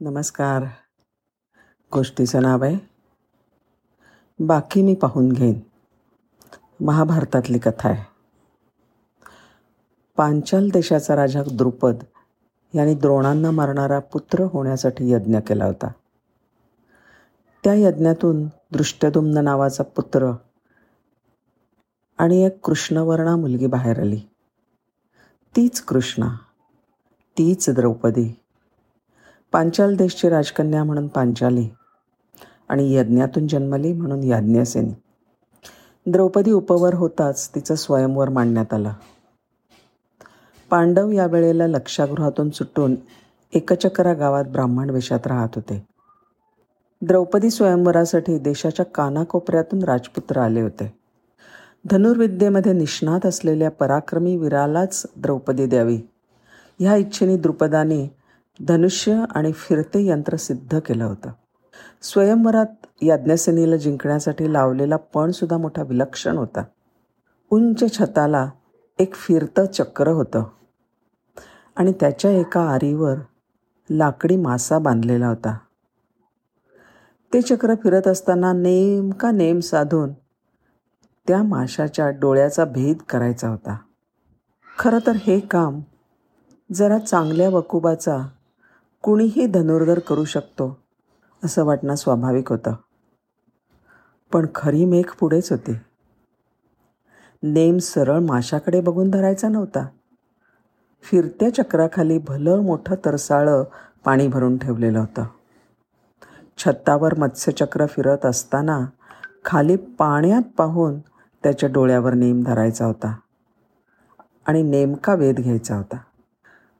नमस्कार. गोष्टीचं नाव आहे बाकी मी पाहून घेईन. महाभारतातली कथा आहे. पांचाल देशाचा राजा द्रुपद यांनी द्रोणांना मारणारा पुत्र होण्यासाठी यज्ञ केला होता. त्या यज्ञातून दृष्टदुम्न नावाचा पुत्र आणि एक कृष्णवर्णा मुलगी बाहेर आली. तीच कृष्णा तीच द्रौपदी पांचाल देशची राजकन्या म्हणून पांचाली आणि यज्ञातून जन्मली म्हणून याज्ञसेनी. द्रौपदी उपवर होताच तिचं स्वयंवर मांडण्यात आलं. पांडव या वेळेला लक्षागृहातून सुटून एकचक्रा गावात ब्राह्मण वेशात राहत होते. द्रौपदी स्वयंवरासाठी देशाच्या कानाकोपऱ्यातून राजपुत्र आले होते. धनुर्विद्येमध्ये निष्णात असलेल्या पराक्रमी वीरालाच द्रौपदी द्यावी. ह्या इच्छेने द्रुपदाने धनुष्य आणि फिरते यंत्र सिद्ध केलं होतं. स्वयंवरात याज्ञसेनीला जिंकण्यासाठी लावलेला पणसुद्धा मोठा विलक्षण होता. उंच छताला एक फिरतं चक्र होतं. आणि त्याच्या एका आरीवर लाकडी मासा बांधलेला होता. ते चक्र फिरत असताना नेमका नेम साधून त्या माशाच्या डोळ्याचा भेद करायचा होता. खरं तर हे काम जरा चांगल्या वकुबाचा कुणीही धनुर्धर करू शकतो असं वाटणं स्वाभाविक होतं. पण खरी मेघ पुढेच होती. नेम सरळ माशाकडे बघून धरायचा नव्हता. फिरत्या चक्राखाली भलं मोठं तरसाळं पाणी भरून ठेवलेलं होतं. छत्तावर मत्स्यचक्र फिरत असताना खाली पाण्यात पाहून त्याच्या डोळ्यावर नेम धरायचा होता आणि नेमका वेध घ्यायचा होता.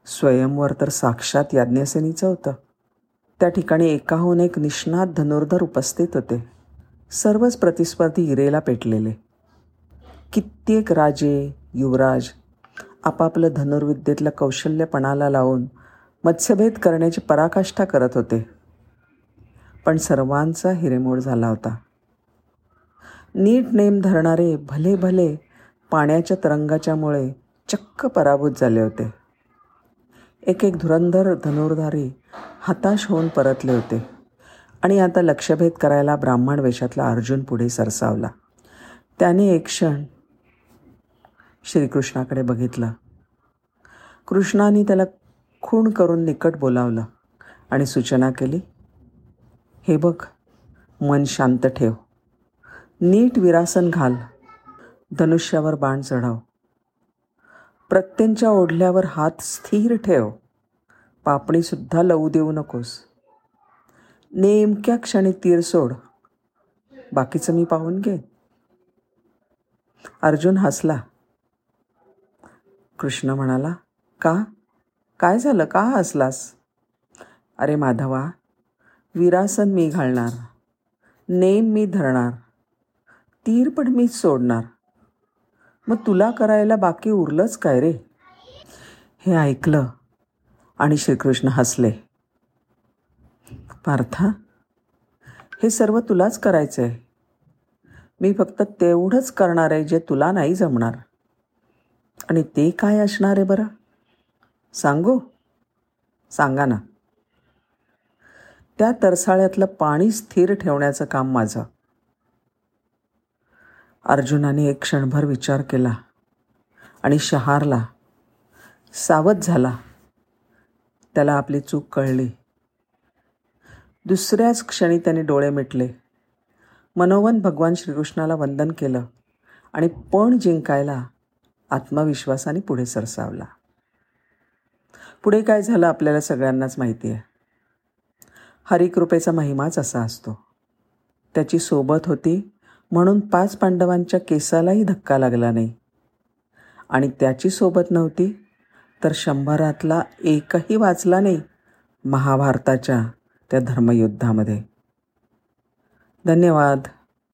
स्वयंवर तर साक्षात याज्ञसेनीचं होतं. त्या ठिकाणी एकाहून एक निष्णात धनुर्धर उपस्थित होते. सर्वच प्रतिस्पर्धी इरेला पेटलेले. कित्येक राजे युवराज आपापलं धनुर्विद्येतलं कौशल्यपणाला लावून मत्स्यभेद करण्याची पराकाष्ठा करत होते. पण सर्वांचा हिरेमोड झाला होता. नीट नेम धरणारे भले भले पाण्याच्या तरंगाच्यामुळे चक्क पराभूत झाले होते. एक एक धुरंधर धनुर्धारी हताश होऊन परतले होते. आणि आता लक्षभेद करायला ब्राह्मण वेशातला अर्जुन पुढे सरसावला. त्याने एक क्षण श्रीकृष्णाकडे बघितलं. कृष्णाने त्याला खूण करून निकट बोलावलं आणि सूचना केली हे बघ मन शांत ठेव. नीट विरासन घाल. धनुष्यावर बाण चढाव. प्रत्यंच्या ओढल्यावर हात स्थिर ठेव. पापणीसुद्धा लवू देऊ नकोस. नेमक्या क्षणी तीर सोड. बाकीचं मी पाहून घे अर्जुन हसला. कृष्ण म्हणाला का? काय झालं? का हसलास? अरे माधवा विरासन मी घालणार. नेम मी धरणार. तीर पण मीच सोडणार. मग तुला करायला बाकी उरलंच काय रे? हे ऐकलं आणि श्रीकृष्ण हसले. पार्था हे सर्व तुलाच करायचं आहे मी फक्त तेवढंच करणार आहे जे तुला नाही जमणार. आणि ते काय असणार आहे बरं? सांगू? सांगा ना. त्या तरसाळ्यातलं पाणी स्थिर ठेवण्याचं काम माझं. अर्जुनाने एक क्षणभर विचार केला आणि शहारला सावध झाला. त्याला आपली चूक कळली. दुसऱ्याच क्षणी त्याने डोळे मिटले. मनोवन भगवान श्रीकृष्णाला वंदन केलं आणि पण जिंकायला आत्मविश्वासाने पुढे सरसावला. पुढे काय झालं आपल्याला सगळ्यांनाच माहिती आहे. हरिकृपेचा महिमाच असा असतो. त्याची सोबत होती म्हणून पाच पांडवांच्या केसालाही धक्का लागला नाही. आणि त्याची सोबत नव्हती तर शंभरातला एकही वाचला नाही महाभारताच्या त्या धर्मयुद्धामध्ये. धन्यवाद.